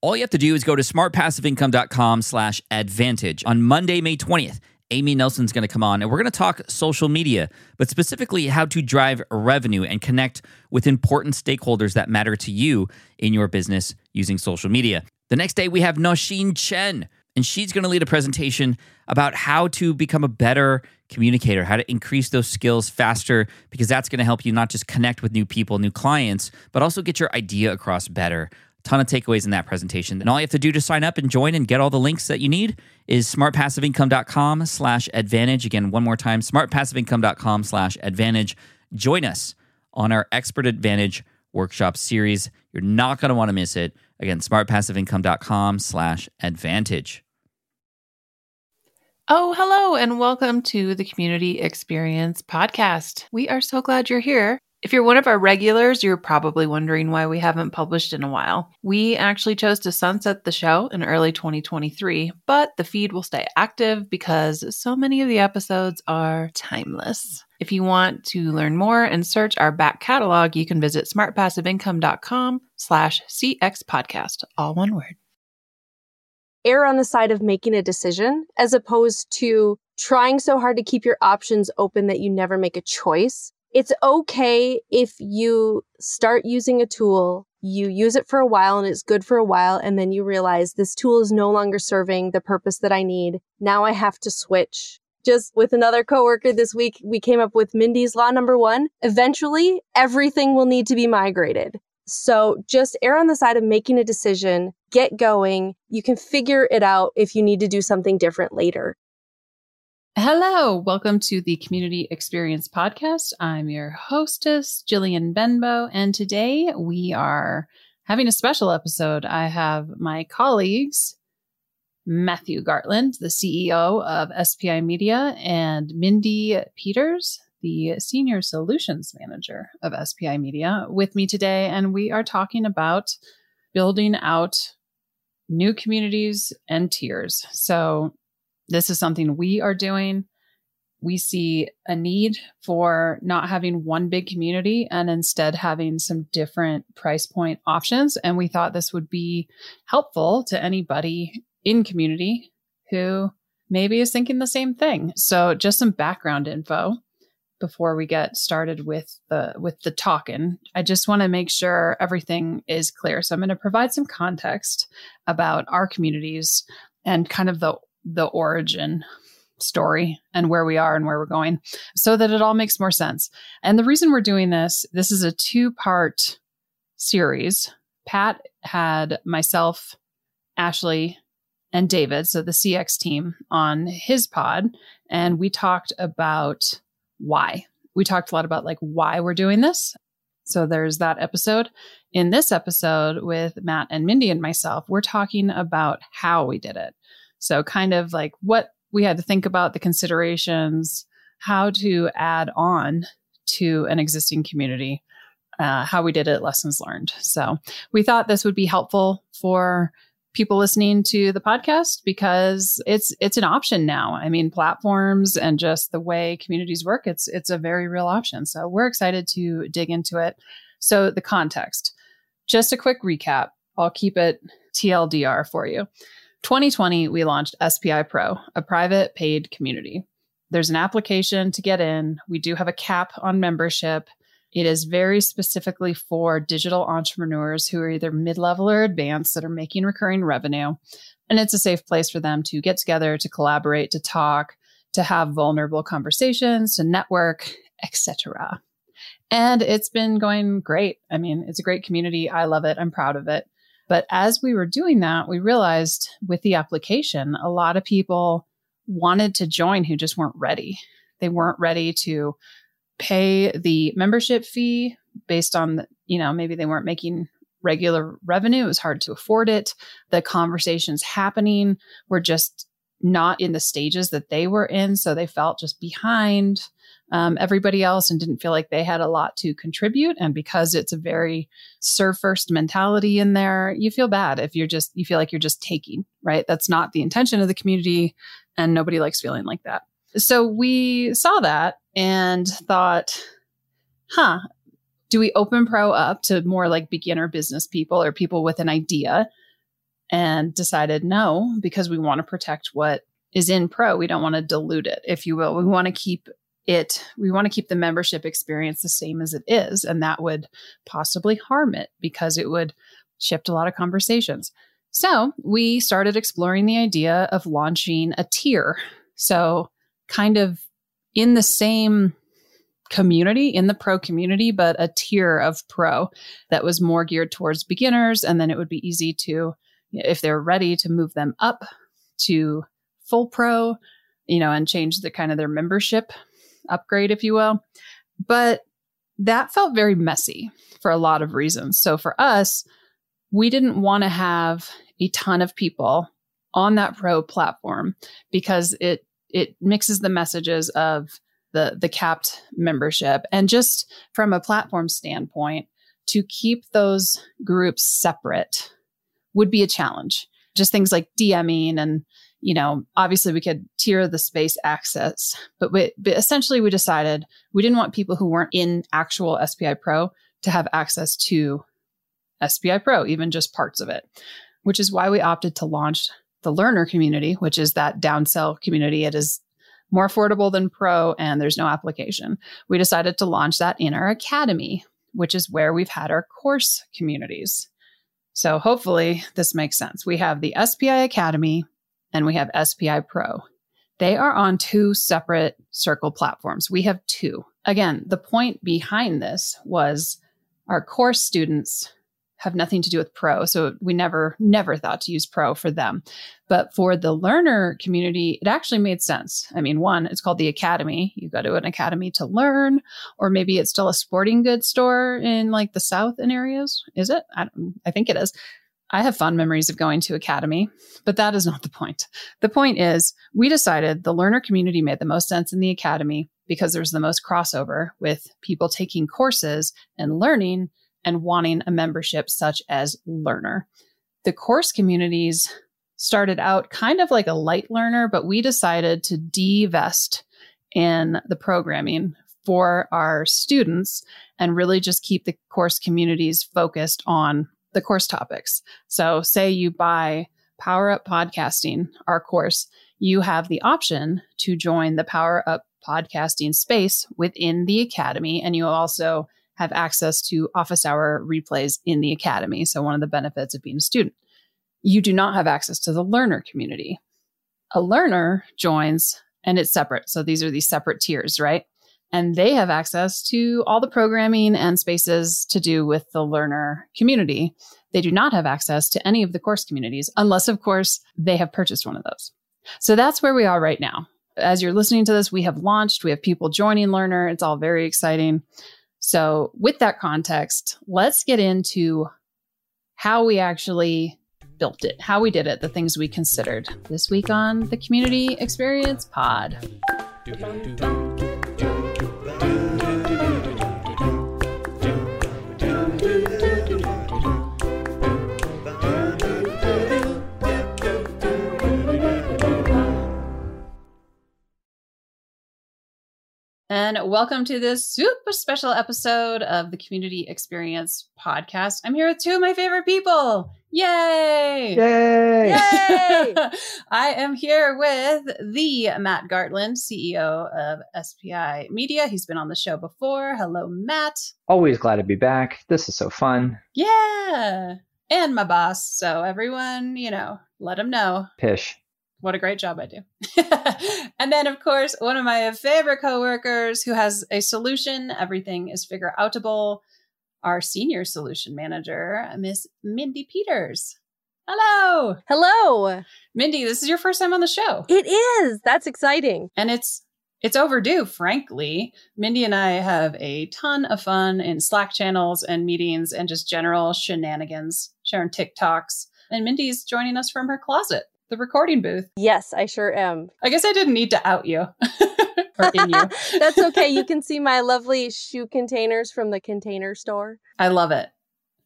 All you have to do is go to smartpassiveincome.com slash advantage. On Monday, May 20th, Amy Nelson's going to come on and we're going to talk social media, but specifically how to drive revenue and connect with important stakeholders that matter to you in your business using social media. The next day, we have Noshin Chen, and she's going to lead a presentation about how to become a better communicator, how to increase those skills faster, because that's going to help you not just connect with new people, new clients, but also get your idea across better ton of takeaways in that presentation. And all you have to do to sign up and join and get all the links that you need is smartpassiveincome.com slash advantage. Again, one more time, smartpassiveincome.com slash advantage. Join us on our Expert Advantage workshop series. You're not going to want to miss it. Again, smartpassiveincome.com slash advantage. Oh, hello, and welcome to the Community Experience Podcast. We are so glad you're here. If you're one of our regulars, you're probably wondering why we haven't published in a while. We actually chose to sunset the show in early 2023, but the feed will stay active because so many of the episodes are timeless. If you want to learn more and search our back catalog, you can visit smartpassiveincome.com slash cxpodcast, all one word. Err on the side of making a decision as opposed to trying so hard to keep your options open that you never make a choice it's okay if you start using a tool, you use it for a while and it's good for a while, and then you realize this tool is no longer serving the purpose that I need. Now I have to switch. Just with another coworker this week, we came up with Mindy's law number one. Eventually, everything will need to be migrated. So just err on the side of making a decision, get going. You can figure it out if you need to do something different later. Hello, welcome to the Community Experience Podcast. I'm your hostess, Jillian Benbow, and today we are having a special episode. I have my colleagues, Matthew Gartland, the CEO of SPI Media, and Mindy Peters, the Senior Solutions Manager of SPI Media, with me today, and we are talking about building out new communities and tiers. So, this is something we are doing. We see a need for not having one big community and instead having some different price point options. And we thought this would be helpful to anybody in community who maybe is thinking the same thing. So just some background info before we get started with the with the talking. I just want to make sure everything is clear. So I'm going to provide some context about our communities and kind of the the origin story and where we are and where we're going so that it all makes more sense. And the reason we're doing this, this is a two part series. Pat had myself, Ashley, and David, so the CX team, on his pod, and we talked about why. We talked a lot about like why we're doing this. So there's that episode. In this episode with Matt and Mindy and myself, we're talking about how we did it. So, kind of like what we had to think about, the considerations, how to add on to an existing community, uh, how we did it, lessons learned. So, we thought this would be helpful for people listening to the podcast because it's it's an option now. I mean, platforms and just the way communities work, it's it's a very real option. So we're excited to dig into it. So the context. Just a quick recap. I'll keep it TLDR for you. 2020, we launched SPI Pro, a private paid community. There's an application to get in. We do have a cap on membership. It is very specifically for digital entrepreneurs who are either mid level or advanced that are making recurring revenue. And it's a safe place for them to get together, to collaborate, to talk, to have vulnerable conversations, to network, etc. And it's been going great. I mean, it's a great community. I love it. I'm proud of it. But as we were doing that, we realized with the application, a lot of people wanted to join who just weren't ready. They weren't ready to pay the membership fee based on, you know, maybe they weren't making regular revenue. It was hard to afford it. The conversations happening were just not in the stages that they were in. So they felt just behind um, everybody else and didn't feel like they had a lot to contribute. And because it's a very serve first mentality in there, you feel bad if you're just, you feel like you're just taking, right? That's not the intention of the community. And nobody likes feeling like that. So we saw that and thought, huh, do we open pro up to more like beginner business people or people with an idea? And decided no, because we want to protect what is in pro. We don't want to dilute it, if you will. We want to keep it, we want to keep the membership experience the same as it is. And that would possibly harm it because it would shift a lot of conversations. So we started exploring the idea of launching a tier. So, kind of in the same community, in the pro community, but a tier of pro that was more geared towards beginners. And then it would be easy to, if they're ready to move them up to full pro, you know, and change the kind of their membership upgrade, if you will. But that felt very messy for a lot of reasons. So for us, we didn't want to have a ton of people on that pro platform because it it mixes the messages of the the capped membership and just from a platform standpoint to keep those groups separate would be a challenge just things like dming and you know obviously we could tier the space access but, we, but essentially we decided we didn't want people who weren't in actual spi pro to have access to spi pro even just parts of it which is why we opted to launch the learner community which is that downsell community it is more affordable than Pro, and there's no application. We decided to launch that in our academy, which is where we've had our course communities. So hopefully this makes sense. We have the SPI Academy and we have SPI Pro. They are on two separate circle platforms. We have two. Again, the point behind this was our course students have nothing to do with pro. So we never, never thought to use pro for them. But for the learner community, it actually made sense. I mean, one, it's called the academy. You go to an academy to learn, or maybe it's still a sporting goods store in like the South in areas. Is it? I, I think it is. I have fond memories of going to academy, but that is not the point. The point is we decided the learner community made the most sense in the academy because there's the most crossover with people taking courses and learning and wanting a membership such as Learner. The course communities started out kind of like a light learner, but we decided to divest in the programming for our students and really just keep the course communities focused on the course topics. So, say you buy Power Up Podcasting, our course, you have the option to join the Power Up Podcasting space within the Academy. And you also have access to office hour replays in the academy. So, one of the benefits of being a student. You do not have access to the learner community. A learner joins and it's separate. So, these are these separate tiers, right? And they have access to all the programming and spaces to do with the learner community. They do not have access to any of the course communities, unless, of course, they have purchased one of those. So that's where we are right now. As you're listening to this, we have launched, we have people joining Learner. It's all very exciting. So, with that context, let's get into how we actually built it, how we did it, the things we considered this week on the Community Experience Pod. And welcome to this super special episode of the Community Experience podcast. I'm here with two of my favorite people. Yay! Yay! Yay! I am here with the Matt Gartland, CEO of SPI Media. He's been on the show before. Hello, Matt. Always glad to be back. This is so fun. Yeah. And my boss. So everyone, you know, let him know. Pish. What a great job I do. and then, of course, one of my favorite coworkers who has a solution. Everything is figure outable. Our senior solution manager, Miss Mindy Peters. Hello. Hello. Mindy, this is your first time on the show. It is. That's exciting. And it's it's overdue, frankly. Mindy and I have a ton of fun in Slack channels and meetings and just general shenanigans, sharing TikToks. And Mindy's joining us from her closet. The recording booth. Yes, I sure am. I guess I didn't need to out you. or in you. That's okay. You can see my lovely shoe containers from the container store. I love it.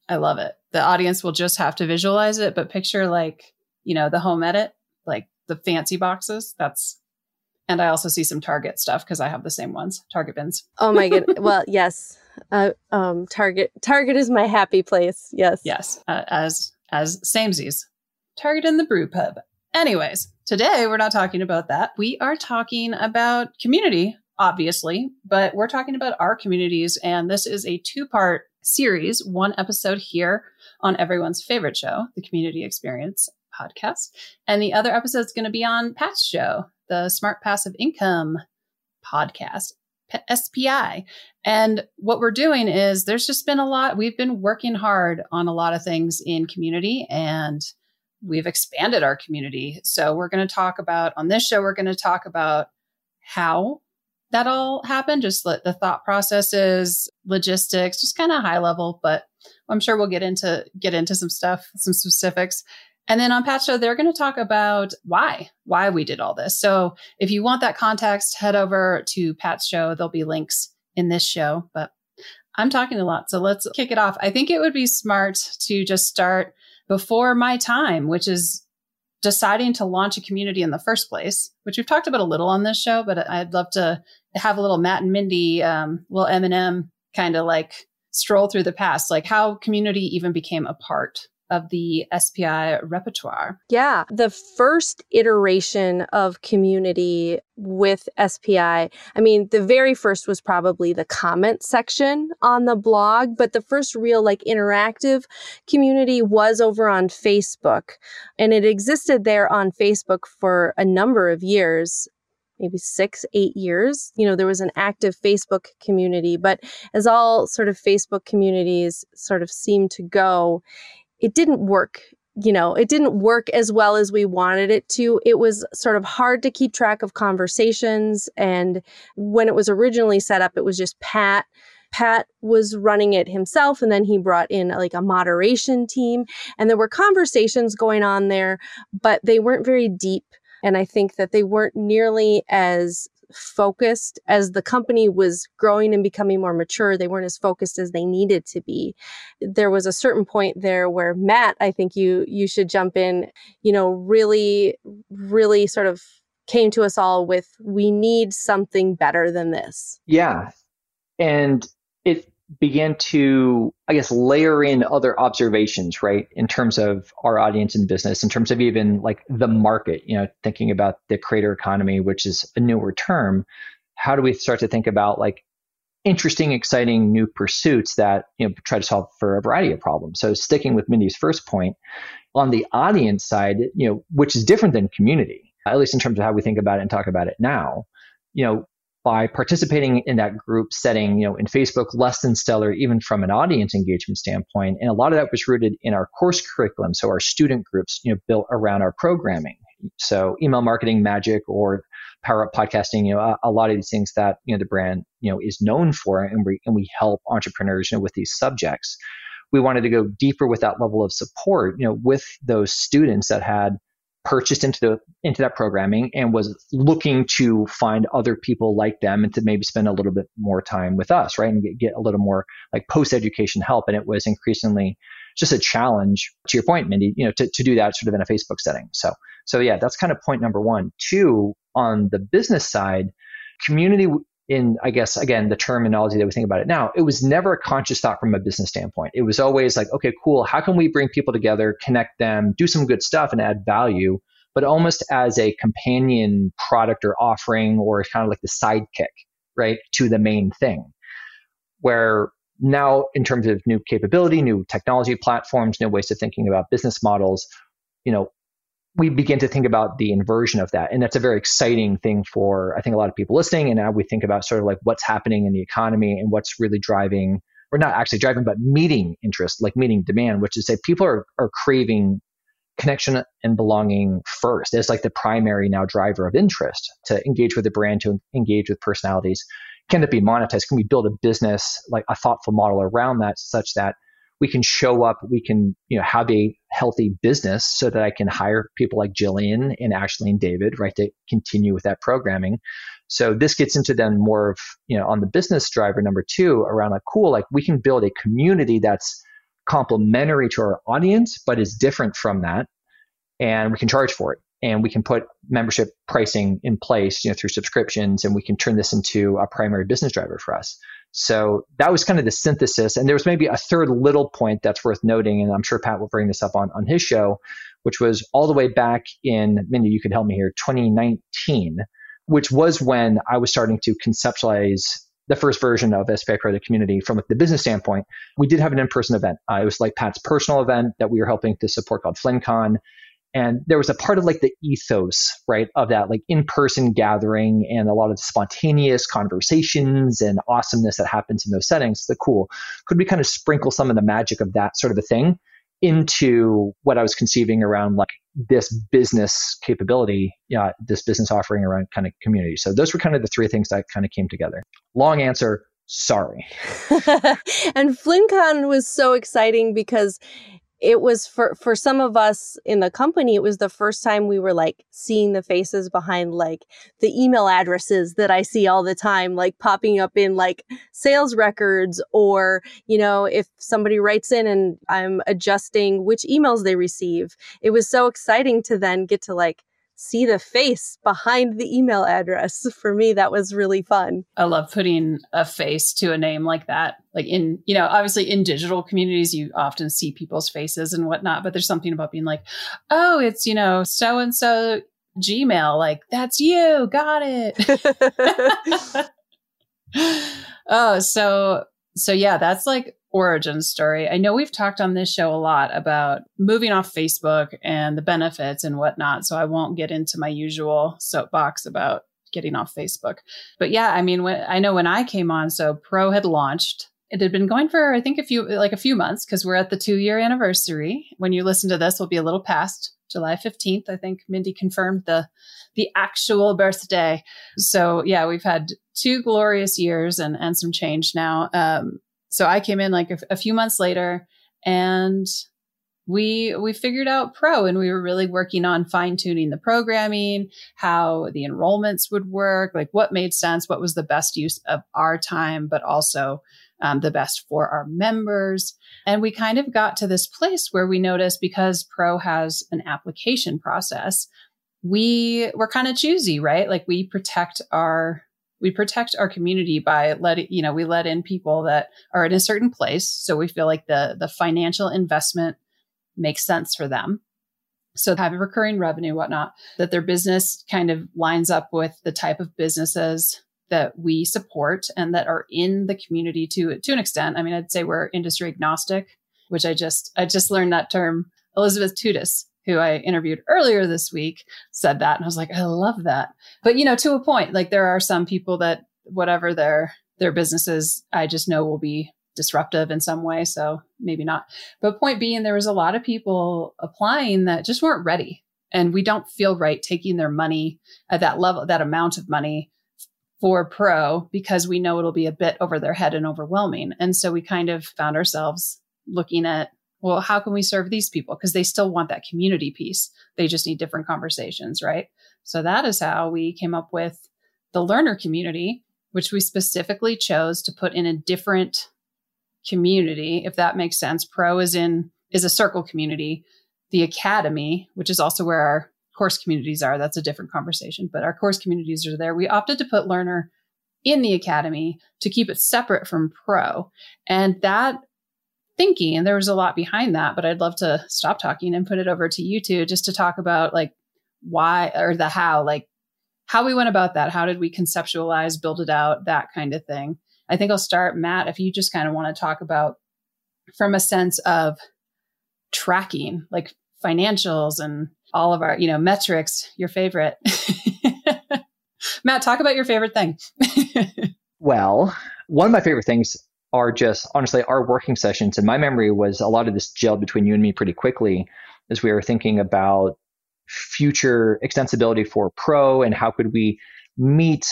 I love it. The audience will just have to visualize it, but picture like, you know, the home edit, like the fancy boxes. That's and I also see some Target stuff because I have the same ones, Target bins. Oh my god! well, yes, uh, um, Target. Target is my happy place. Yes, yes, uh, as as samesies. Target in the brew pub. Anyways, today we're not talking about that. We are talking about community, obviously, but we're talking about our communities, and this is a two part series. One episode here on everyone's favorite show, the Community Experience podcast, and the other episode is going to be on Pat's show, the Smart Passive Income podcast, SPI. And what we're doing is there's just been a lot, we've been working hard on a lot of things in community and we've expanded our community. So we're going to talk about on this show, we're going to talk about how that all happened, just the thought processes, logistics, just kind of high level, but I'm sure we'll get into get into some stuff, some specifics. And then on Pat's Show, they're going to talk about why, why we did all this. So if you want that context, head over to Pat's Show. There'll be links in this show, but I'm talking a lot. So let's kick it off. I think it would be smart to just start before my time, which is deciding to launch a community in the first place, which we've talked about a little on this show, but I'd love to have a little Matt and Mindy, um, little M&M kind of like stroll through the past, like how community even became a part of the SPI repertoire. Yeah. The first iteration of community with SPI, I mean, the very first was probably the comment section on the blog, but the first real like interactive community was over on Facebook. And it existed there on Facebook for a number of years maybe six, eight years. You know, there was an active Facebook community, but as all sort of Facebook communities sort of seem to go, it didn't work you know, it didn't work as well as we wanted it to. It was sort of hard to keep track of conversations. And when it was originally set up, it was just Pat. Pat was running it himself, and then he brought in like a moderation team. And there were conversations going on there, but they weren't very deep. And I think that they weren't nearly as focused as the company was growing and becoming more mature. They weren't as focused as they needed to be. There was a certain point there where Matt, I think you you should jump in, you know, really really sort of came to us all with we need something better than this. Yeah. And it began to, I guess, layer in other observations, right, in terms of our audience and business, in terms of even like the market, you know, thinking about the creator economy, which is a newer term. How do we start to think about like interesting, exciting new pursuits that, you know, try to solve for a variety of problems? So sticking with Mindy's first point, on the audience side, you know, which is different than community, at least in terms of how we think about it and talk about it now, you know, by participating in that group setting, you know, in Facebook, less than stellar, even from an audience engagement standpoint. And a lot of that was rooted in our course curriculum. So our student groups, you know, built around our programming. So email marketing magic or power up podcasting, you know, a, a, lot of these things that, you know, the brand, you know, is known for and we, and we help entrepreneurs, you know, with these subjects. We wanted to go deeper with that level of support, you know, with those students that had purchased into the into that programming and was looking to find other people like them and to maybe spend a little bit more time with us right and get, get a little more like post education help. And it was increasingly just a challenge to your point mindy you know to, to do that sort of in a facebook setting. So so yeah that's kind of point number one. Two on the business side community in i guess again the terminology that we think about it now it was never a conscious thought from a business standpoint. It was always like okay cool how can we bring people together connect them do some good stuff and add value but almost as a companion product or offering or kind of like the sidekick right to the main thing. Where now in terms of new capability new technology platforms new ways of thinking about business models you know we begin to think about the inversion of that. And that's a very exciting thing for, I think, a lot of people listening. And now we think about sort of like what's happening in the economy and what's really driving, or not actually driving, but meeting interest, like meeting demand, which is that people are, are craving connection and belonging first. It's like the primary now driver of interest to engage with the brand, to engage with personalities. Can it be monetized? Can we build a business, like a thoughtful model around that such that we can show up, we can, you know, have a healthy business so that I can hire people like Jillian and Ashley and David, right, to continue with that programming. So this gets into then more of, you know, on the business driver number two around like, cool, like we can build a community that's complementary to our audience, but is different from that. And we can charge for it. And we can put membership pricing in place, you know, through subscriptions, and we can turn this into a primary business driver for us. So that was kind of the synthesis. And there was maybe a third little point that's worth noting, and I'm sure Pat will bring this up on, on his show, which was all the way back in, Mindy, you could help me here, 2019 which was when I was starting to conceptualize the first version of SPI the community from the business standpoint. We did have an in-person event. Uh, it was like Pat's personal event that we were helping to support called FlynnCon. And there was a part of like the ethos, right, of that like in-person gathering and a lot of spontaneous conversations and awesomeness that happens in those settings. The cool. Could we kind of sprinkle some of the magic of that sort of a thing into what I was conceiving around like this business capability, yeah, this business offering around kind of community. So those were kind of the three things that kind of came together. Long answer, sorry. and FlynnCon was so exciting because it was for for some of us in the company it was the first time we were like seeing the faces behind like the email addresses that i see all the time like popping up in like sales records or you know if somebody writes in and i'm adjusting which emails they receive. It was so exciting to then get to like see the face behind the email address. For me, that was really fun. I love putting a face to a name like that. Like in, you know, obviously in digital communities, you often see people's faces and whatnot, but there's something about being like, oh, it's, you know, so and so Gmail. Like, that's you. Got it. oh, so, so yeah, that's like origin story. I know we've talked on this show a lot about moving off Facebook and the benefits and whatnot. So I won't get into my usual soapbox about getting off Facebook. But yeah, I mean, when, I know when I came on, so Pro had launched. It had been going for I think a few like a few months because we're at the two year anniversary. When you listen to this, will be a little past July fifteenth. I think Mindy confirmed the the actual birthday. So yeah, we've had two glorious years and and some change now. Um, so I came in like a, a few months later and we we figured out pro and we were really working on fine tuning the programming how the enrollments would work like what made sense what was the best use of our time but also um, the best for our members. And we kind of got to this place where we noticed because pro has an application process we were kind of choosy right? Like we protect our we protect our community by letting you know we let in people that are in a certain place so we feel like the the financial investment makes sense for them. So have a recurring revenue whatnot that their business kind of lines up with the type of businesses that we support and that are in the community to to an extent. I mean i'd say we're industry agnostic which i just i just learned that term elizabeth tudis who I interviewed earlier this week, said that. And I was like, I love that. But, you know, to a point, like there are some people that whatever their their businesses, I just know will be disruptive in some way. So maybe not. But point being, there was a lot of people applying that just weren't ready. And we don't feel right taking their money at that level, that amount of money for pro because we know it'll be a bit over their head and overwhelming. And so we kind of found ourselves looking at well, how can we serve these people? Because they still want that community piece. They just need different conversations, right? So that is how we came up with the learner community, which we specifically chose to put in a different community, if that makes sense. Pro is in is a circle community. The academy, which is also where our course communities are, that's a different conversation, but our course communities are there. We opted to put learner in the academy to keep it separate from pro. And that thinking and there was a lot behind that but i'd love to stop talking and put it over to you two just to talk about like why or the how like how we went about that how did we conceptualize build it out that kind of thing. I think i'll start matt if you just kind of want to talk about from a sense of tracking like financials and all of our you know metrics your favorite. Matt talk about your favorite thing. Well one of my favorite things are just honestly our working sessions. And my memory was a lot of this gelled between you and me pretty quickly as we were thinking about future extensibility for pro and how could we meet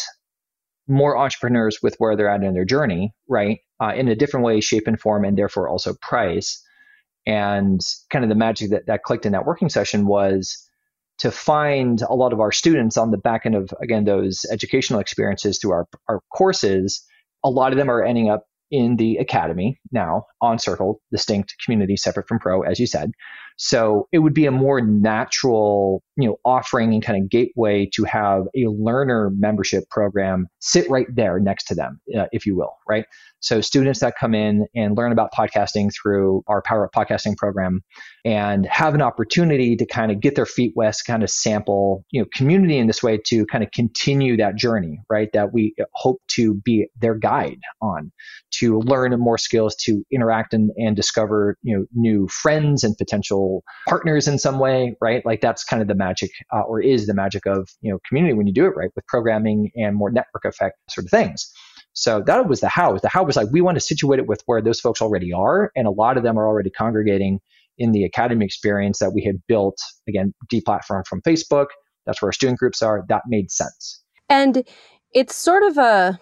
more entrepreneurs with where they're at in their journey, right? Uh, in a different way, shape, and form, and therefore also price. And kind of the magic that, that clicked in that working session was to find a lot of our students on the back end of, again, those educational experiences through our, our courses. A lot of them are ending up in the academy now on Circle, distinct community separate from Pro, as you said. So it would be a more natural, you know, offering and kind of gateway to have a learner membership program sit right there next to them, uh, if you will, right? So students that come in and learn about podcasting through our Power Up Podcasting program and have an opportunity to kind of get their feet wet, kind of sample, you know, community in this way to kind of continue that journey, right? That we hope to be their guide on to learn more skills, to interact and, and discover, you know, new friends and potential partners in some way, right? Like that's kind of the magic uh, or is the magic of, you know, community when you do it right with programming and more network effect sort of things. So that was the how. The how was like we want to situate it with where those folks already are, and a lot of them are already congregating in the academy experience that we had built. Again, deplatform from Facebook. That's where our student groups are. That made sense. And it's sort of a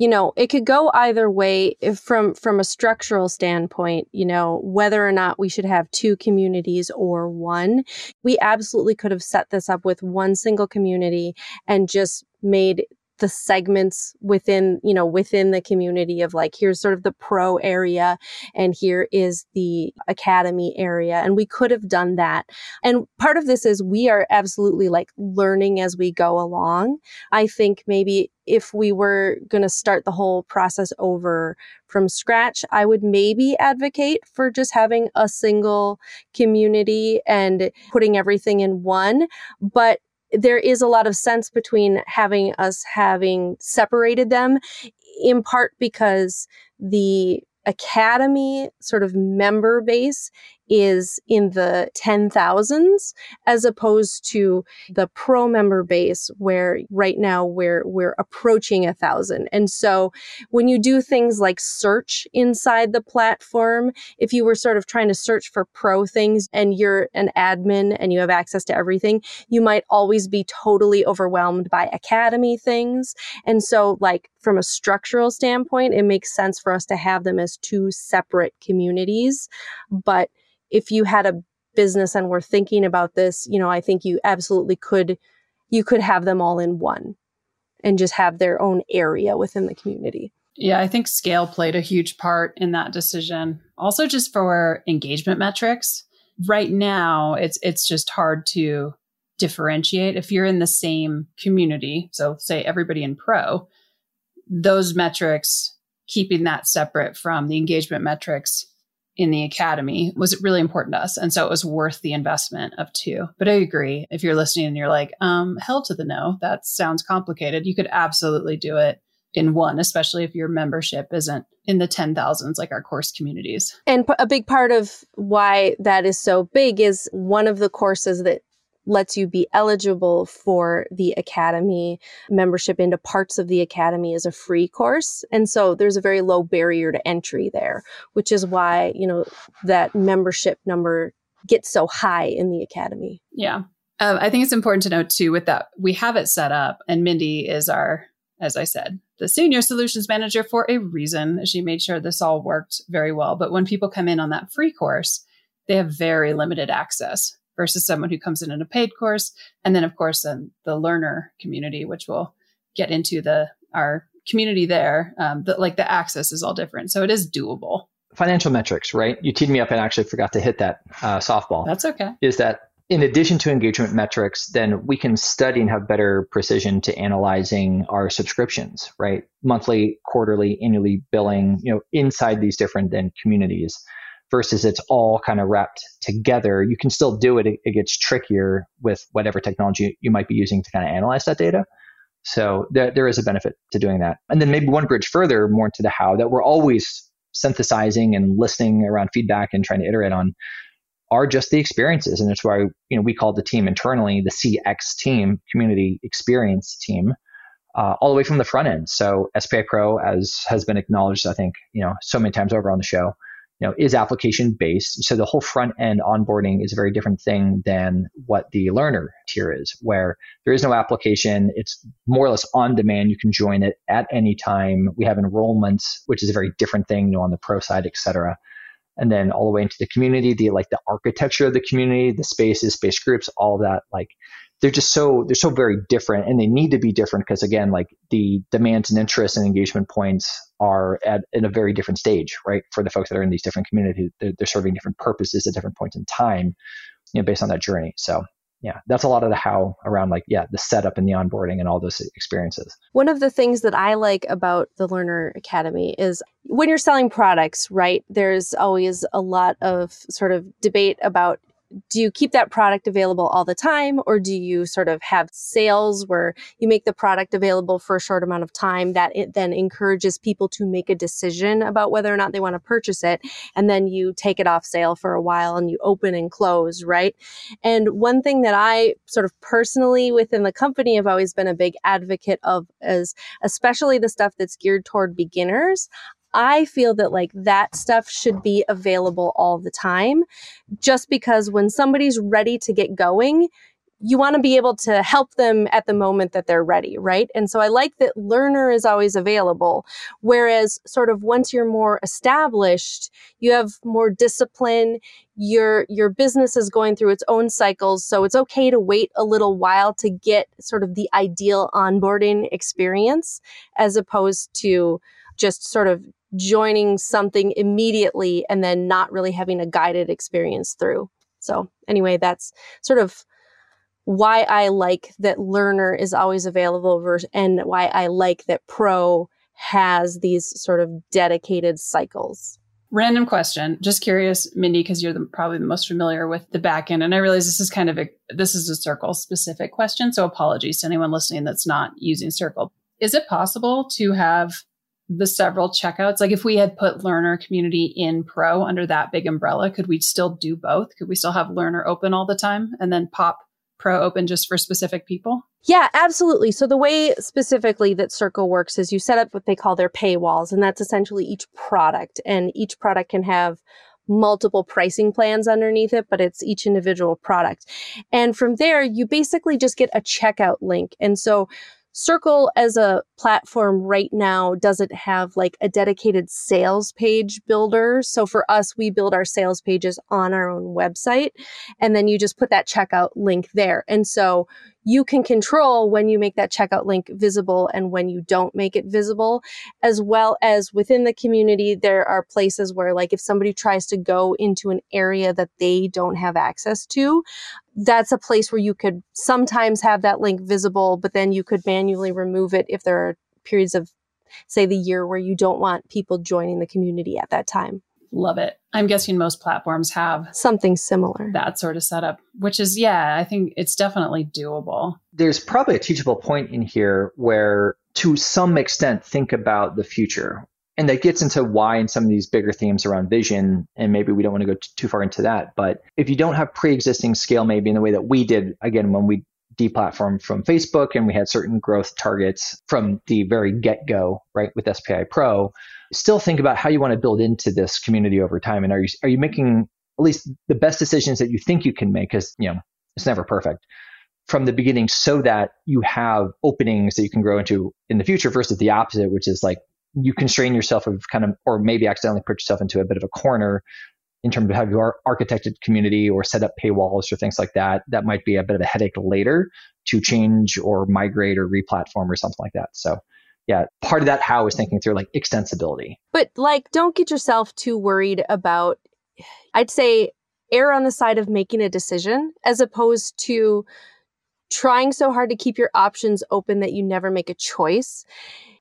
you know it could go either way from from a structural standpoint you know whether or not we should have two communities or one. We absolutely could have set this up with one single community and just made the segments within, you know, within the community of like, here's sort of the pro area and here is the academy area. And we could have done that. And part of this is we are absolutely like learning as we go along. I think maybe if we were going to start the whole process over from scratch, I would maybe advocate for just having a single community and putting everything in one. But there is a lot of sense between having us having separated them in part because the academy sort of member base is in the 10,000s as opposed to the pro member base where right now we're we're approaching a thousand. And so when you do things like search inside the platform, if you were sort of trying to search for pro things and you're an admin and you have access to everything, you might always be totally overwhelmed by academy things. And so like from a structural standpoint, it makes sense for us to have them as two separate communities. But if you had a business and were thinking about this, you know, I think you absolutely could you could have them all in one and just have their own area within the community. Yeah, I think scale played a huge part in that decision. Also just for engagement metrics. Right now, it's it's just hard to differentiate if you're in the same community. So say everybody in pro, those metrics keeping that separate from the engagement metrics in the academy was really important to us. And so it was worth the investment of two. But I agree. If you're listening and you're like, um, hell to the no, that sounds complicated. You could absolutely do it in one, especially if your membership isn't in the 10,000s like our course communities. And a big part of why that is so big is one of the courses that lets you be eligible for the academy. Membership into parts of the academy as a free course and so there's a very low barrier to entry there which is why you know that membership number gets so high in the academy. Yeah. Um, i think it's important to note too with that we have it set up and mindy is our as i said the senior solutions manager for a reason. She made sure this all worked very well. But when people come in on that free course they have very limited access versus someone who comes in in a paid course. And then, of course, then the learner community, which we'll get into the our community there. Um, but like the access is all different, so it is doable. Financial metrics, right? You teed me up and actually forgot to hit that uh, softball. That's okay. Is that in addition to engagement metrics, then we can study and have better precision to analyzing our subscriptions, right? Monthly, quarterly, annually billing, you know, inside these different then communities versus it's all kind of wrapped together. You can still do it. it. It gets trickier with whatever technology you might be using to kind of analyze that data. So there, there is a benefit to doing that. And then maybe one bridge further more into the how that we're always synthesizing and listening around feedback and trying to iterate on are just the experiences. And that's why, you know, we call the team internally the CX team, community experience team, uh, all the way from the front end. So SPI Pro, as has been acknowledged, I think, you know, so many times over on the show, you know, is application based. So the whole front end onboarding is a very different thing than what the learner tier is, where there is no application. It's more or less on demand. You can join it at any time. We have enrollments, which is a very different thing, you know, on the pro side, et cetera. and then all the way into the community, the like the architecture of the community, the spaces, space groups, all that like they're just so they're so very different and they need to be different because again like the demands and interests and engagement points are at in a very different stage right? For the folks that are in these different communities they're, they're serving different purposes at different points in time you know based on that journey. So yeah that's a lot of the how around like yeah the setup and the onboarding and all those experiences. One of the things that i like about the learner academy is when you're selling products right there's always a lot of sort of debate about do you keep that product available all the time or do you sort of have sales where you make the product available for a short amount of time that it then encourages people to make a decision about whether or not they want to purchase it and then you take it off sale for a while and you open and close right? And one thing that i sort of personally within the company have always been a big advocate of is especially the stuff that's geared toward beginners I feel that like that stuff should be available all the time just because when somebody's ready to get going, you want to be able to help them at the moment that they're ready, right? And so I like that learner is always available. Whereas sort of once you're more established, you have more discipline, your your business is going through its own cycles, so it's okay to wait a little while to get sort of the ideal onboarding experience as opposed to just sort of joining something immediately and then not really having a guided experience through. So, anyway, that's sort of why I like that learner is always available and why I like that pro has these sort of dedicated cycles. Random question. Just curious, Mindy, because you're the, probably the most familiar with the backend. And I realize this is kind of a, this is a circle specific question. So apologies to anyone listening that's not using circle. Is it possible to have the several checkouts like if we had put learner community in pro under that big umbrella could we still do both could we still have learner open all the time and then pop pro open just for specific people yeah absolutely so the way specifically that circle works is you set up what they call their paywalls and that's essentially each product and each product can have multiple pricing plans underneath it, but it's each individual product. And from there, you basically just get a checkout link. And so Circle as a platform right now doesn't have like a dedicated sales page builder. So for us, we build our sales pages on our own website and then you just put that checkout link there. And so you can control when you make that checkout link visible and when you don't make it visible, as well as within the community, there are places where, like, if somebody tries to go into an area that they don't have access to, that's a place where you could sometimes have that link visible, but then you could manually remove it if there are periods of, say, the year where you don't want people joining the community at that time. Love it. I'm guessing most platforms have something similar. That sort of setup, which is, yeah, I think it's definitely doable. There's probably a teachable point in here where, to some extent, think about the future. And that gets into why in some of these bigger themes around vision, and maybe we don't want to go t- too far into that. But if you don't have pre existing scale, maybe in the way that we did, again, when we deplatformed from Facebook and we had certain growth targets from the very get go, right, with SPI Pro, still think about how you want to build into this community over time. And are you, are you making at least the best decisions that you think you can make? Because, you know, it's never perfect from the beginning so that you have openings that you can grow into in the future versus the opposite, which is like you constrain yourself of kind of, or maybe accidentally put yourself into a bit of a corner in terms of how you are architected community or set up paywalls or things like that, that might be a bit of a headache later to change or migrate or replatform or something like that. So yeah, part of that how is thinking through like extensibility. But like don't get yourself too worried about I'd say err on the side of making a decision as opposed to trying so hard to keep your options open that you never make a choice.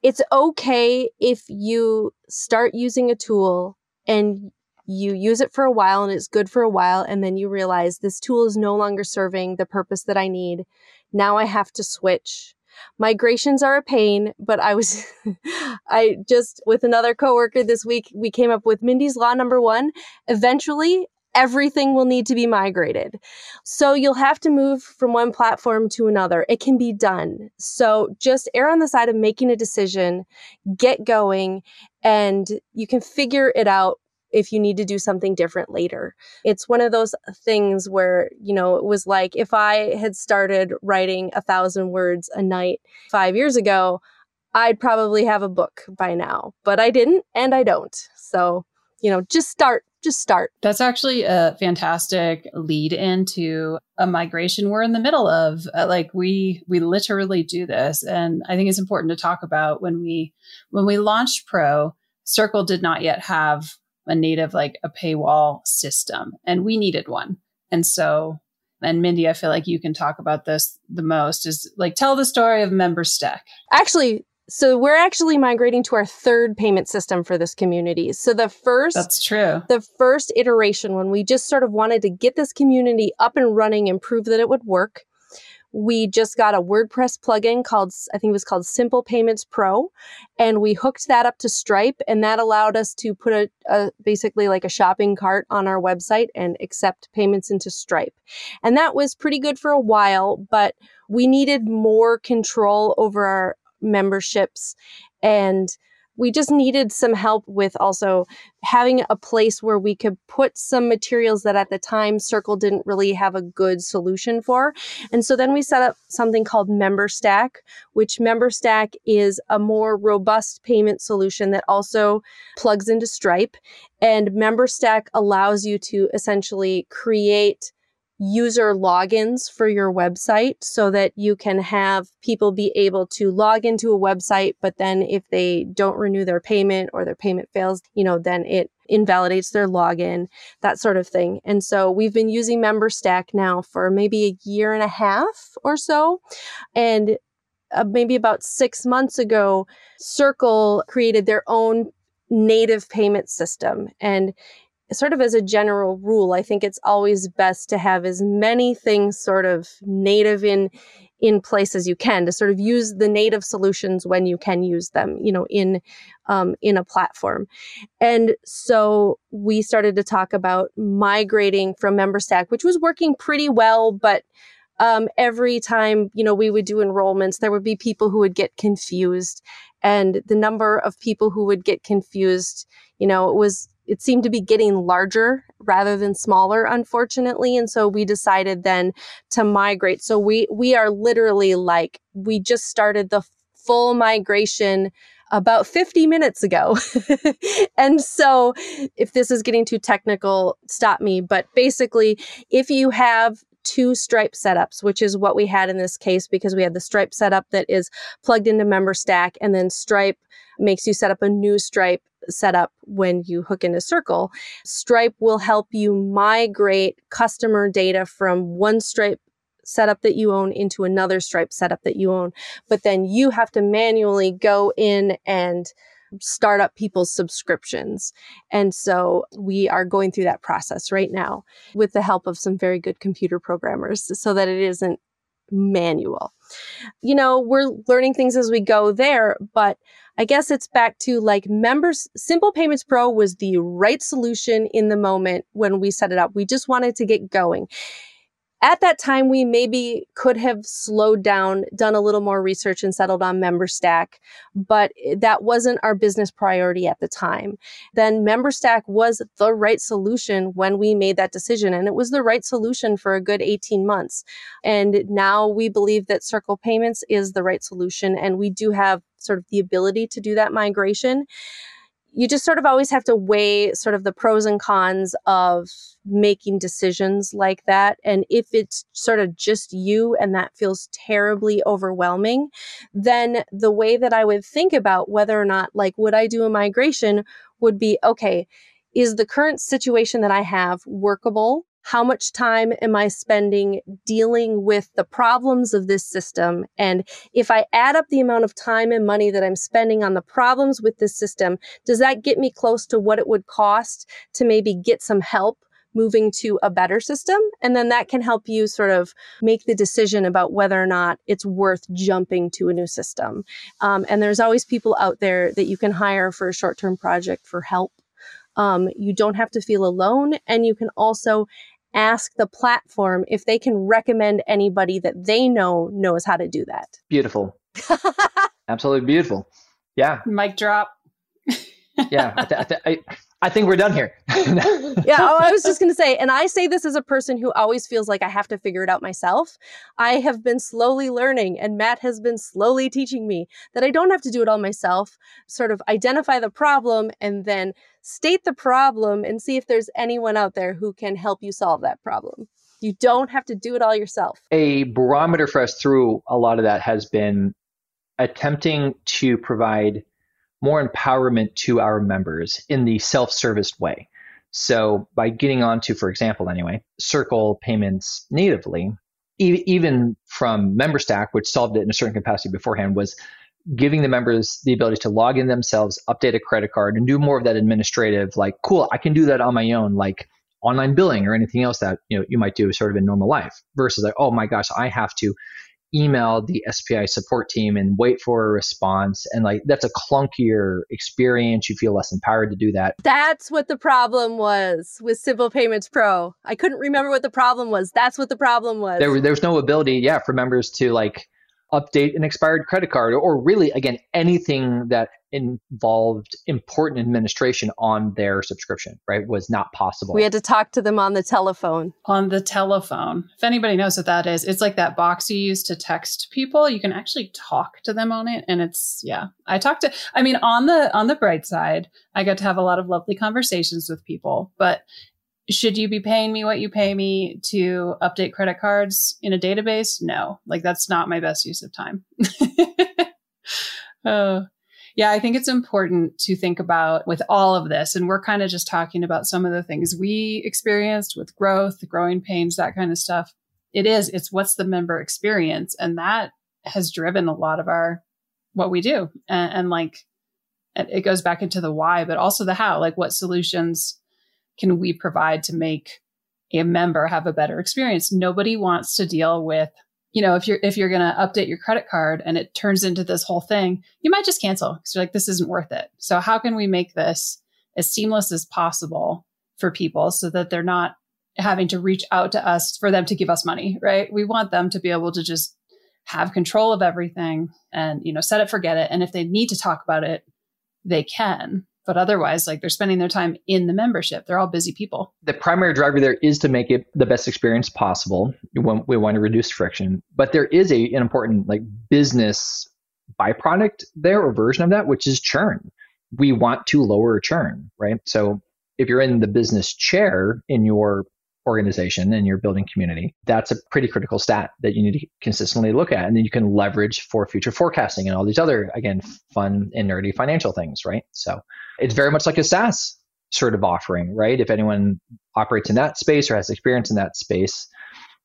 It's okay if you start using a tool and you use it for a while and it's good for a while and then you realize this tool is no longer serving the purpose that I need. Now I have to switch. Migrations are a pain, but I was, I just, with another coworker this week, we came up with Mindy's Law number one. Eventually, everything will need to be migrated. So you'll have to move from one platform to another. It can be done. So just err on the side of making a decision, get going, and you can figure it out if you need to do something different later. It's one of those things where, you know, it was like if I had started writing a thousand words a night five years ago, I'd probably have a book by now, but I didn't and I don't. So, you know, just start just start. That's actually a fantastic lead into a migration we're in the middle of. Uh, like we we literally do this and I think it's important to talk about when we when we launched Pro, Circle did not yet have a native like a paywall system and we needed one. And so and Mindy, I feel like you can talk about this the most is like tell the story of MemberStack. Actually, so we're actually migrating to our third payment system for this community. So the first That's true. The first iteration when we just sort of wanted to get this community up and running and prove that it would work, we just got a WordPress plugin called, I think it was called Simple Payments Pro. And we hooked that up to Stripe. And that allowed us to put a, a, basically like a shopping cart on our website and accept payments into Stripe. And that was pretty good for a while, but we needed more control over our memberships and we just needed some help with also having a place where we could put some materials that at the time Circle didn't really have a good solution for. And so then we set up something called MemberStack, which MemberStack is a more robust payment solution that also plugs into Stripe. And MemberStack allows you to essentially create user logins for your website so that you can have people be able to log into a website, but then if they don't renew their payment or their payment fails, you know, then it invalidates their login, that sort of thing. And so we've been using MemberStack now for maybe a year and a half or so. And uh, maybe about six months ago, Circle created their own native payment system. And sort of as a general rule, I think it's always best to have as many things sort of native in in place as you can to sort of use the native solutions when you can use them, you know, in um, in a platform. And so we started to talk about migrating from MemberStack, which was working pretty well, but um, every time you know we would do enrollments, there would be people who would get confused, and the number of people who would get confused, you know, it was it seemed to be getting larger rather than smaller unfortunately and so we decided then to migrate so we we are literally like we just started the full migration about 50 minutes ago. and so, if this is getting too technical, stop me. But basically, if you have two Stripe setups, which is what we had in this case because we had the Stripe setup that is plugged into MemberStack, and then Stripe makes you set up a new Stripe setup when you hook into Circle. Stripe will help you migrate customer data from one Stripe setup that you own into another Stripe setup that you own. But then you have to manually go in and start up people's subscriptions. And so we are going through that process right now with the help of some very good computer programmers so that it isn't manual. You know, we're learning things as we go there, but I guess it's back to like members, Simple Payments Pro was the right solution in the moment when we set it up. We just wanted to get going at that time, we maybe could have slowed down, done a little more research and settled on MemberStack, but that wasn't our business priority at the time. Then MemberStack was the right solution when we made that decision. And it was the right solution for a good 18 months. And now we believe that Circle Payments is the right solution. And we do have sort of the ability to do that migration you just sort of always have to weigh sort of the pros and cons of making decisions like that. And if it's sort of just you and that feels terribly overwhelming, then the way that I would think about whether or not, like, would I do a migration would be okay, is the current situation that I have workable? How much time am I spending dealing with the problems of this system? And if I add up the amount of time and money that I'm spending on the problems with this system, does that get me close to what it would cost to maybe get some help? moving to a better system. And then that can help you sort of make the decision about whether or not it's worth jumping to a new system. Um, and there's always people out there that you can hire for a short term project for help. Um, you don't have to feel alone, and you can also ask the platform if they can recommend anybody that they know knows how to do that. Beautiful. Absolutely beautiful. Yeah. Mic drop. yeah. I, th- I, th- I, I think we're done here. yeah, oh, I was just going to say, and I say this as a person who always feels like I have to figure it out myself. I have been slowly learning, and Matt has been slowly teaching me that I don't have to do it all myself. Sort of identify the problem and then state the problem and see if there's anyone out there who can help you solve that problem. You don't have to do it all yourself. A barometer for us through a lot of that has been attempting to provide more empowerment to our members in the self-service way. So by getting onto, for example, anyway, Circle payments natively, e- even from MemberStack, which solved it in a certain capacity beforehand, was giving the members the ability to log in themselves, update a credit card, and do more of that administrative, like, cool, I can do that on my own, like online billing or anything else that you know you might do sort of in normal life, versus like, oh my gosh, I have to email the SPI support team and wait for a response. And like that's a clunkier experience. You feel less empowered to do that. That's what the problem was with Simple Payments Pro. I couldn't remember what the problem was. That's what the problem was. There, there's no ability, yeah, for members to like update an expired credit card or really again anything that involved important administration on their subscription right was not possible. We had to talk to them on the telephone. On the telephone. If anybody knows what that is it's like that box you use to text people. You can actually talk to them on it and it's yeah. I talked to i mean on the on the bright side i got to have a lot of lovely conversations with people but should you be paying me what you pay me to update credit cards in a database? No, like that's not my best use of time. uh, yeah, I think it's important to think about with all of this. And we're kind of just talking about some of the things we experienced with growth, growing pains, that kind of stuff. It is, it's what's the member experience. And that has driven a lot of our, what we do. And, and like, it goes back into the why, but also the how, like what solutions can we provide to make a member have a better experience? Nobody wants to deal with, you know, if you're if you're going to update your credit card and it turns into this whole thing, you might just cancel because you're like, this isn't worth it. So how can we make this as seamless as possible for people so that they're not having to reach out to us for them to give us money, right? We want them to be able to just have control of everything and, you know, set it, forget it. And if they need to talk about it, they can. But otherwise, like they're spending their time in the membership. They're all busy people. The primary driver there is to make it the best experience possible. We want, to reduce friction, but there is a, an important like business byproduct there or version of that, which is churn. We want to lower churn, right? So if you're in the business chair in your organization and you're building community, that's a pretty critical stat that you need to consistently look at. And then you can leverage for future forecasting and all these other, again, fun and nerdy financial things, right? So it's very much like a SaaS sort of offering, right? If anyone operates in that space or has experience in that space,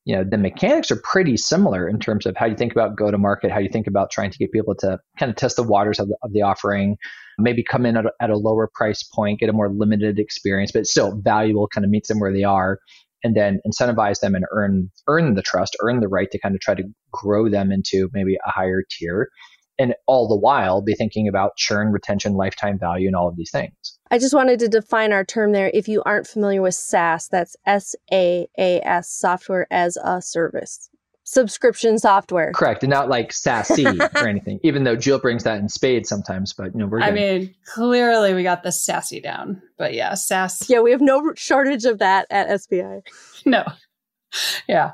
you know, the mechanics are pretty similar in terms of how you think about go to market, how you think about trying to get people to kind of test the waters of the, of the offering, maybe come in at a, at a lower price point, get a more limited experience, but still valuable, kind of meets them where they are, and then incentivize them and earn earn the trust, earn the right to kind of try to grow them into maybe a higher tier and all the while be thinking about churn, retention, lifetime value, and all of these things. I just wanted to define our term there. If you aren't familiar with SaaS, that's S A A S, software as a service, subscription software. Correct, and not like SaaSy or anything. Even though Jill brings that in spades sometimes, but you know we're. I mean, clearly we got the sassy down, but yeah, SaaS. Yeah, we have no shortage of that at SPI. no, yeah,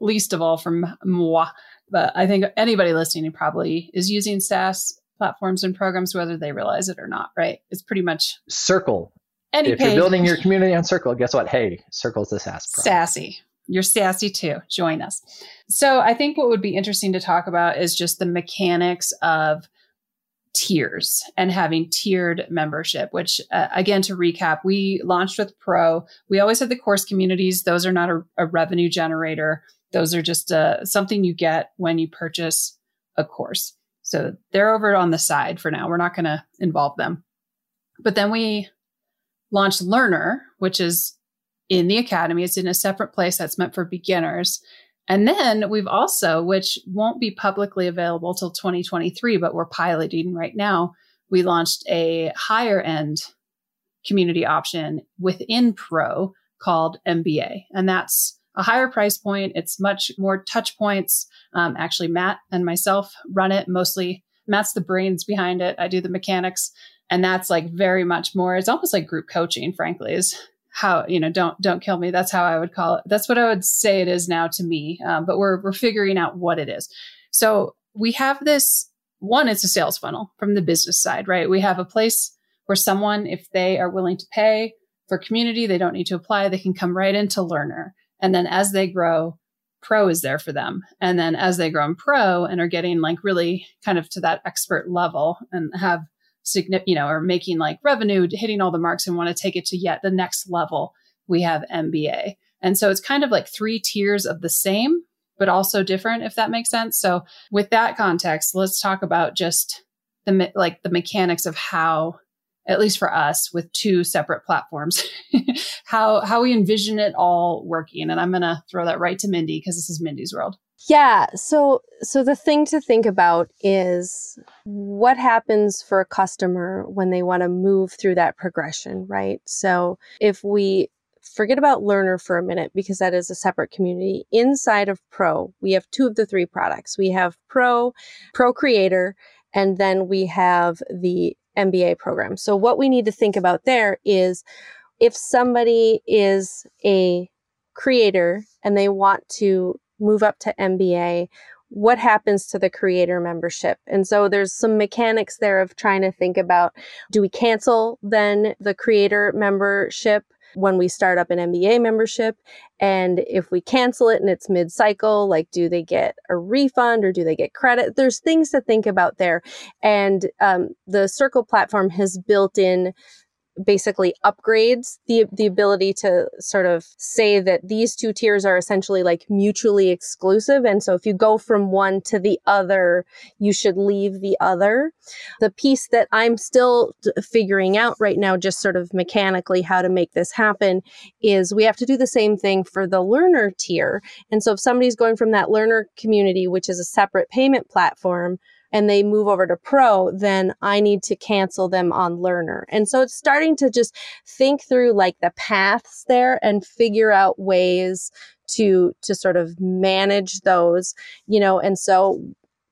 least of all from moi. But I think anybody listening probably is using SaaS platforms and programs, whether they realize it or not, right? It's pretty much Circle. Any if you're building your community on Circle, guess what? Hey, Circle's the SaaS. Sassy. You're sassy too. Join us. So I think what would be interesting to talk about is just the mechanics of tiers and having tiered membership which uh, again to recap we launched with pro we always had the course communities those are not a, a revenue generator those are just uh, something you get when you purchase a course. So they're over on the side for now. We're not going to involve them. But then we launched Learner, which is in the academy. It's in a separate place that's meant for beginners. And then we've also, which won't be publicly available till 2023, but we're piloting right now, we launched a higher end community option within Pro called MBA. And that's a higher price point. It's much more touch points. Um, actually, Matt and myself run it mostly. Matt's the brains behind it. I do the mechanics. And that's like very much more, it's almost like group coaching, frankly, is how, you know, don't, don't kill me. That's how I would call it. That's what I would say it is now to me. Um, but we're, we're figuring out what it is. So we have this one, it's a sales funnel from the business side, right? We have a place where someone, if they are willing to pay for community, they don't need to apply. They can come right into learner. And then as they grow, pro is there for them. And then as they grow in pro and are getting like really kind of to that expert level and have significant, you know, or making like revenue, hitting all the marks and want to take it to yet the next level, we have MBA. And so it's kind of like three tiers of the same, but also different, if that makes sense. So with that context, let's talk about just the like the mechanics of how at least for us with two separate platforms how how we envision it all working and i'm going to throw that right to mindy because this is mindy's world yeah so so the thing to think about is what happens for a customer when they want to move through that progression right so if we forget about learner for a minute because that is a separate community inside of pro we have two of the three products we have pro pro creator and then we have the MBA program. So what we need to think about there is if somebody is a creator and they want to move up to MBA, what happens to the creator membership? And so there's some mechanics there of trying to think about do we cancel then the creator membership? when we start up an MBA membership. And if we cancel it and it's mid cycle, like do they get a refund or do they get credit? There's things to think about there. And um, the Circle platform has built in basically upgrades the the ability to sort of say that these two tiers are essentially like mutually exclusive. And so if you go from one to the other you should leave the other. The piece that i'm still figuring out right now just sort of mechanically how to make this happen is we have to do the same thing for the learner tier. And so if somebody's going from that learner community which is a separate payment platform and they move over to pro, then I need to cancel them on learner. And so it's starting to just think through like the paths there and figure out ways to to sort of manage those, you know, and so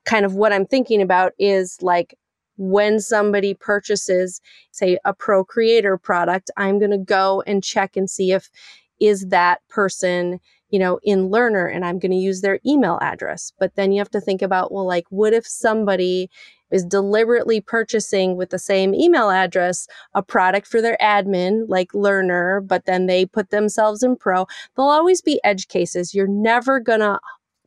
kind of what I'm thinking about is like when somebody purchases say a pro creator product, I'm going to go and check and see if is that person you know, in Learner and I'm going to use their email address. But then you have to think about, well, like, what if somebody is deliberately purchasing with the same email address a product for their admin, like Learner, but then they put themselves in Pro? There'll always be edge cases. You're never going to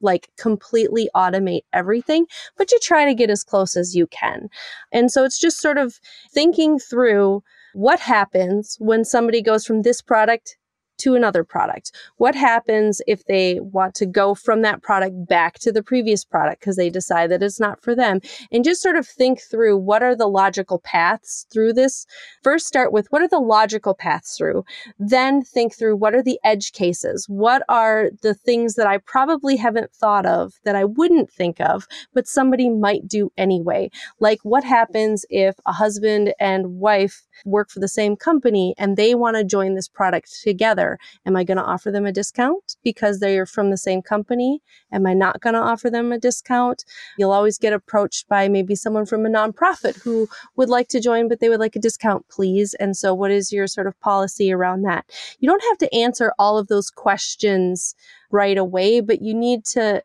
like completely automate everything, but you try to get as close as you can. And so it's just sort of thinking through what happens when somebody goes from this product to another product? What happens if they want to go from that product back to the previous product because they decide that it's not for them? And just sort of think through what are the logical paths through this. First, start with what are the logical paths through? Then think through what are the edge cases? What are the things that I probably haven't thought of that I wouldn't think of, but somebody might do anyway? Like what happens if a husband and wife work for the same company and they want to join this product together. Am I going to offer them a discount because they're from the same company? Am I not going to offer them a discount? You'll always get approached by maybe someone from a nonprofit who would like to join, but they would like a discount, please. And so, what is your sort of policy around that? You don't have to answer all of those questions right away, but you need to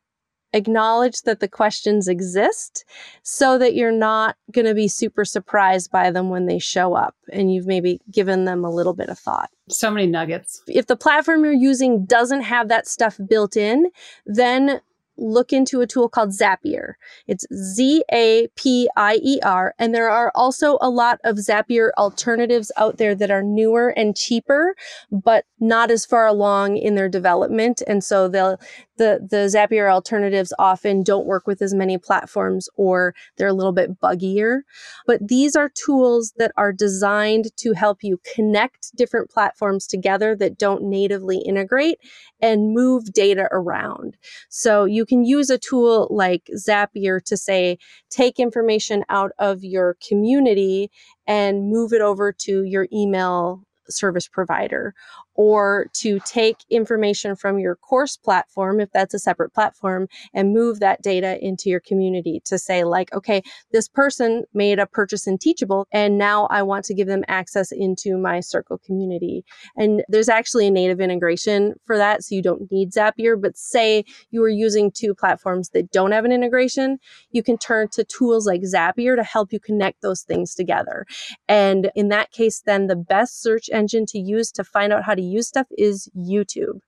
acknowledge that the questions exist so that you're not going to be super surprised by them when they show up and you've maybe given them a little bit of thought. So many nuggets. If the platform you're using doesn't have that stuff built in, then look into a tool called Zapier. It's Z A P I E R. And there are also a lot of Zapier alternatives out there that are newer and cheaper, but not as far along in their development. And so they'll, the, the Zapier alternatives often don't work with as many platforms or they're a little bit buggier. But these are tools that are designed to help you connect different platforms together that don't natively integrate and move data around. So you can use a tool like Zapier to say, take information out of your community and move it over to your email service provider or to take information from your course platform, if that's a separate platform, and move that data into your community to say, like, okay, this person made a purchase in Teachable, and now I want to give them access into my Circle community. And there's actually a native integration for that, so you don't need Zapier. But say you are using two platforms that don't have an integration, you can turn to tools like Zapier to help you connect those things together. And in that case, then the best search engine to use to find out how to use stuff is YouTube.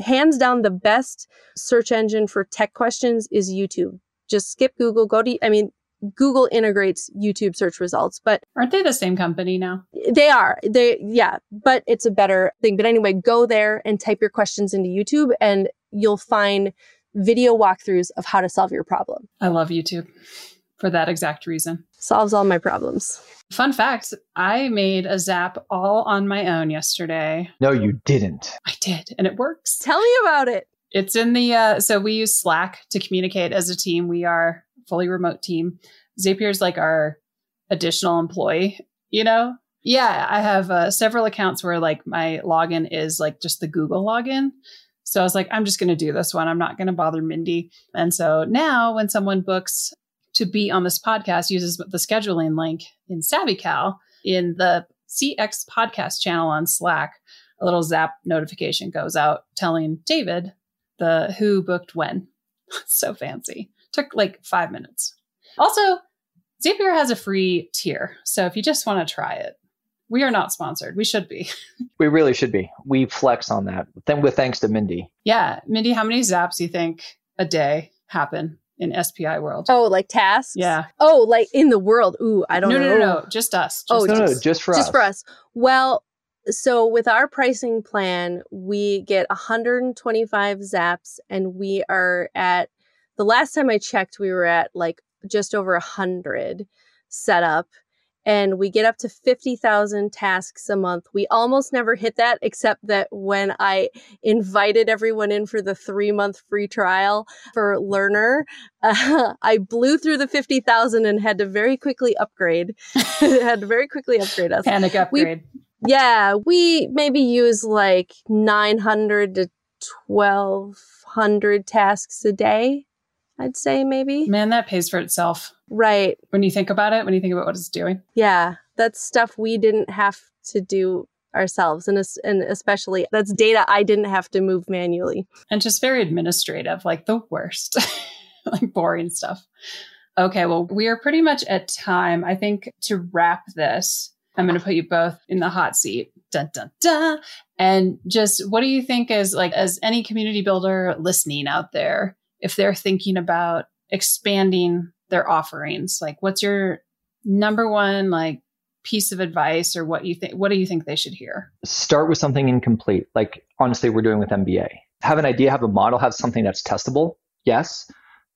Hands down, the best search engine for tech questions is YouTube. Just skip Google, go to, I mean, Google integrates YouTube search results, but aren't they the same company now? They are. They, yeah, but it's a better thing. But anyway, go there and type your questions into YouTube and you'll find video walkthroughs of how to solve your problem. I love YouTube for that exact reason. Solves all my problems. Fun fact I made a zap all on my own yesterday. No, you didn't. I did, and it works. Tell me about it. It's in the, uh, so we use Slack to communicate as a team. We are a fully remote team. Zapier is like our additional employee, you know? Yeah, I have uh, several accounts where like my login is like just the Google login. So I was like, I'm just going to do this one. I'm not going to bother Mindy. And so now when someone books to be on this podcast uses the scheduling link in SavvyCal in the CX podcast channel on Slack. A little zap notification goes out telling David the who booked when. so fancy. Took like five minutes. Also, Zapier has a free tier. So if you just want to try it, we are not sponsored. We should be. we really should be. We flex on that. Then with thanks to Mindy. Yeah. Mindy, how many zaps do you think a day happen in SPI world. Oh, like tasks? Yeah. Oh, like in the world. Ooh, I don't no, know. Oh, no, no, no, just us. Oh, just oh, no, us. no, just for just us. Just for us. Well, so with our pricing plan, we get 125 zaps and we are at the last time I checked, we were at like just over 100 set up and we get up to 50,000 tasks a month. We almost never hit that, except that when I invited everyone in for the three month free trial for Learner, uh, I blew through the 50,000 and had to very quickly upgrade. had to very quickly upgrade us. Panic upgrade. We, yeah, we maybe use like 900 to 1200 tasks a day. I'd say maybe. Man, that pays for itself. Right. When you think about it, when you think about what it's doing. Yeah, that's stuff we didn't have to do ourselves and, and especially that's data I didn't have to move manually. And just very administrative, like the worst. like boring stuff. Okay, well, we are pretty much at time. I think to wrap this, I'm going to put you both in the hot seat. Dun, dun, dun. And just what do you think is like, as any community builder listening out there, if they're thinking about expanding their offerings? Like what's your number one like piece of advice or what you think what do you think they should hear? Start with something incomplete. Like honestly we're doing with mba have an idea have a model have something that's testable yes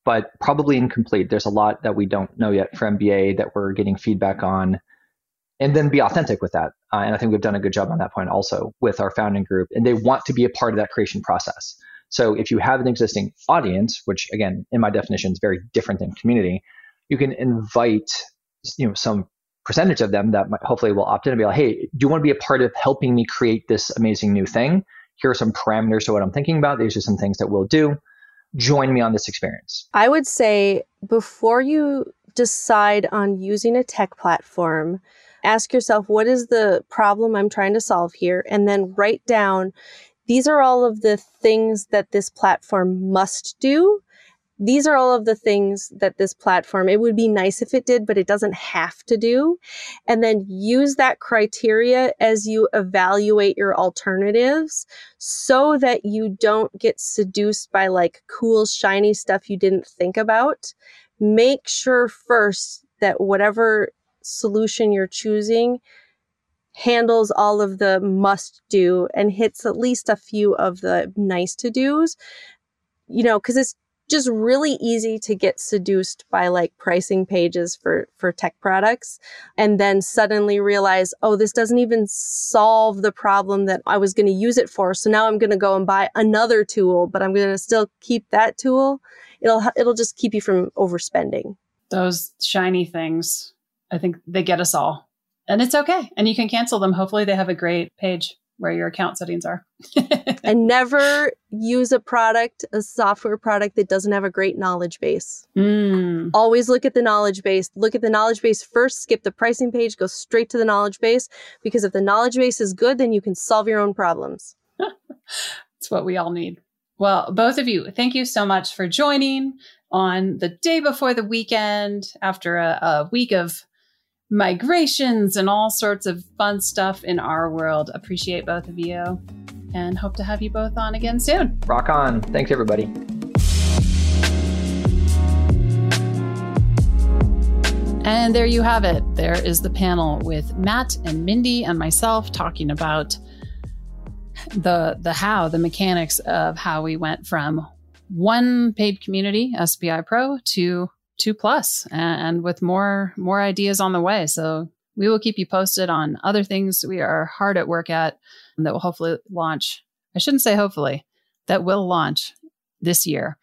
but probably incomplete. There's a lot that we don't know yet for mba that we're getting feedback on. And then be authentic with that. Uh, and i think we've done a good job on that point also with our founding group. And they want to be a part of that creation process so if you have an existing audience, which again, in my definition is very different than community, you can invite, you know, some percentage of them that hopefully will opt in and be like, hey, do you want to be a part of helping me create this amazing new thing? Here are some parameters to what I'm thinking about. These are some things that we'll do. Join me on this experience. I would say before you decide on using a tech platform, ask yourself, what is the problem I'm trying to solve here? And then write down these are all of the things that this platform must do. These are all of the things that this platform, it would be nice if it did, but it doesn't have to do. And then use that criteria as you evaluate your alternatives so that you don't get seduced by like cool, shiny stuff you didn't think about. Make sure first that whatever solution you're choosing handles all of the must do and hits at least a few of the nice to do's, you know, because it's just really easy to get seduced by like pricing pages for for tech products and then suddenly realize oh this doesn't even solve the problem that I was going to use it for so now I'm going to go and buy another tool but I'm going to still keep that tool. It'll it'll just keep you from overspending. Those shiny things I think they get us all And it's okay. And you can cancel them. Hopefully, they have a great page where your account settings are. and never use a product, a software product that doesn't have a great knowledge base. Mm. Always look at the knowledge base. Look at the knowledge base first, skip the pricing page, go straight to the knowledge base. Because if the knowledge base is good, then you can solve your own problems. It's what we all need. Well, both of you, thank you so much for joining on the day before the weekend after a, a week of migrations and all sorts of fun stuff in our world. Appreciate both of you and hope to have you both on again soon. Rock on. Thanks, everybody. And there you have it. There is the panel with Matt and Mindy and myself talking about the the how, the mechanics of how we went from one paid community, SPI Pro, to two plus and with more more ideas on the way. So we will keep you posted on other things we are hard at work at that will hopefully launch. I shouldn't say hopefully, that will launch this year.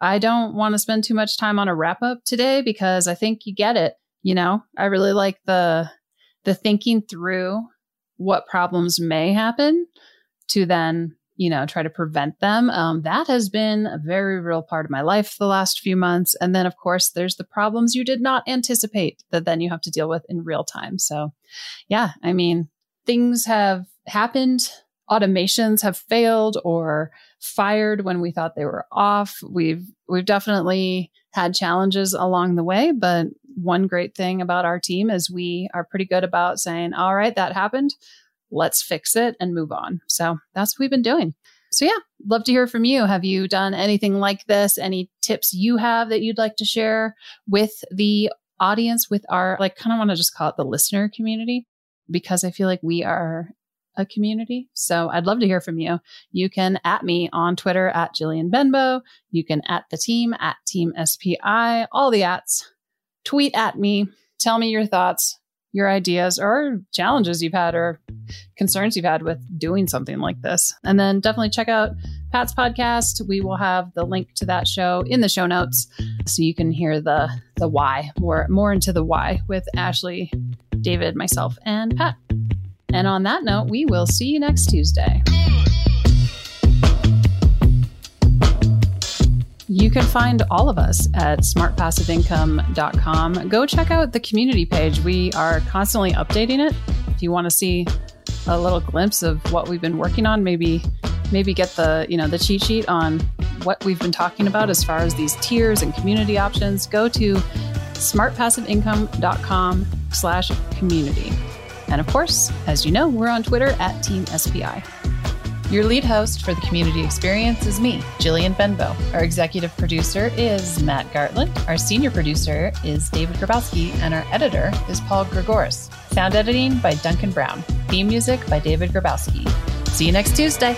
I don't want to spend too much time on a wrap up today because I think you get it. You know, I really like the the thinking through what problems may happen to then you know try to prevent them um, that has been a very real part of my life the last few months. And then of course there's the problems you did not anticipate that then you have to deal with in real time. So yeah i mean things have happened. Automations have failed or fired when we thought they were off. We've we've definitely had challenges along the way but one great thing about our team is we are pretty good about saying all right that happened let's fix it and move on so that's what we've been doing so yeah love to hear from you have you done anything like this any tips you have that you'd like to share with the audience with our like kind of want to just call it the listener community because i feel like we are a community. So I'd love to hear from you. You can at me on Twitter at Jillian Benbow. You can at the team at Team SPI, all the ats. Tweet at me. Tell me your thoughts, your ideas, or challenges you've had or concerns you've had with doing something like this. And then definitely check out Pat's podcast. We will have the link to that show in the show notes so you can hear the the why, more more into the why with Ashley, David, myself, and Pat. And on that note, we will see you next Tuesday. You can find all of us at smartpassiveincome.com. Go check out the community page. We are constantly updating it. If you want to see a little glimpse of what we've been working on, maybe maybe get the, you know, the cheat sheet on what we've been talking about as far as these tiers and community options, go to smartpassiveincome.com slash community. And of course, as you know, we're on Twitter at Team SPI. Your lead host for the community experience is me, Jillian Benbow. Our executive producer is Matt Gartland. Our senior producer is David Grabowski, and our editor is Paul Gregoris. Sound editing by Duncan Brown. Theme music by David Grabowski. See you next Tuesday.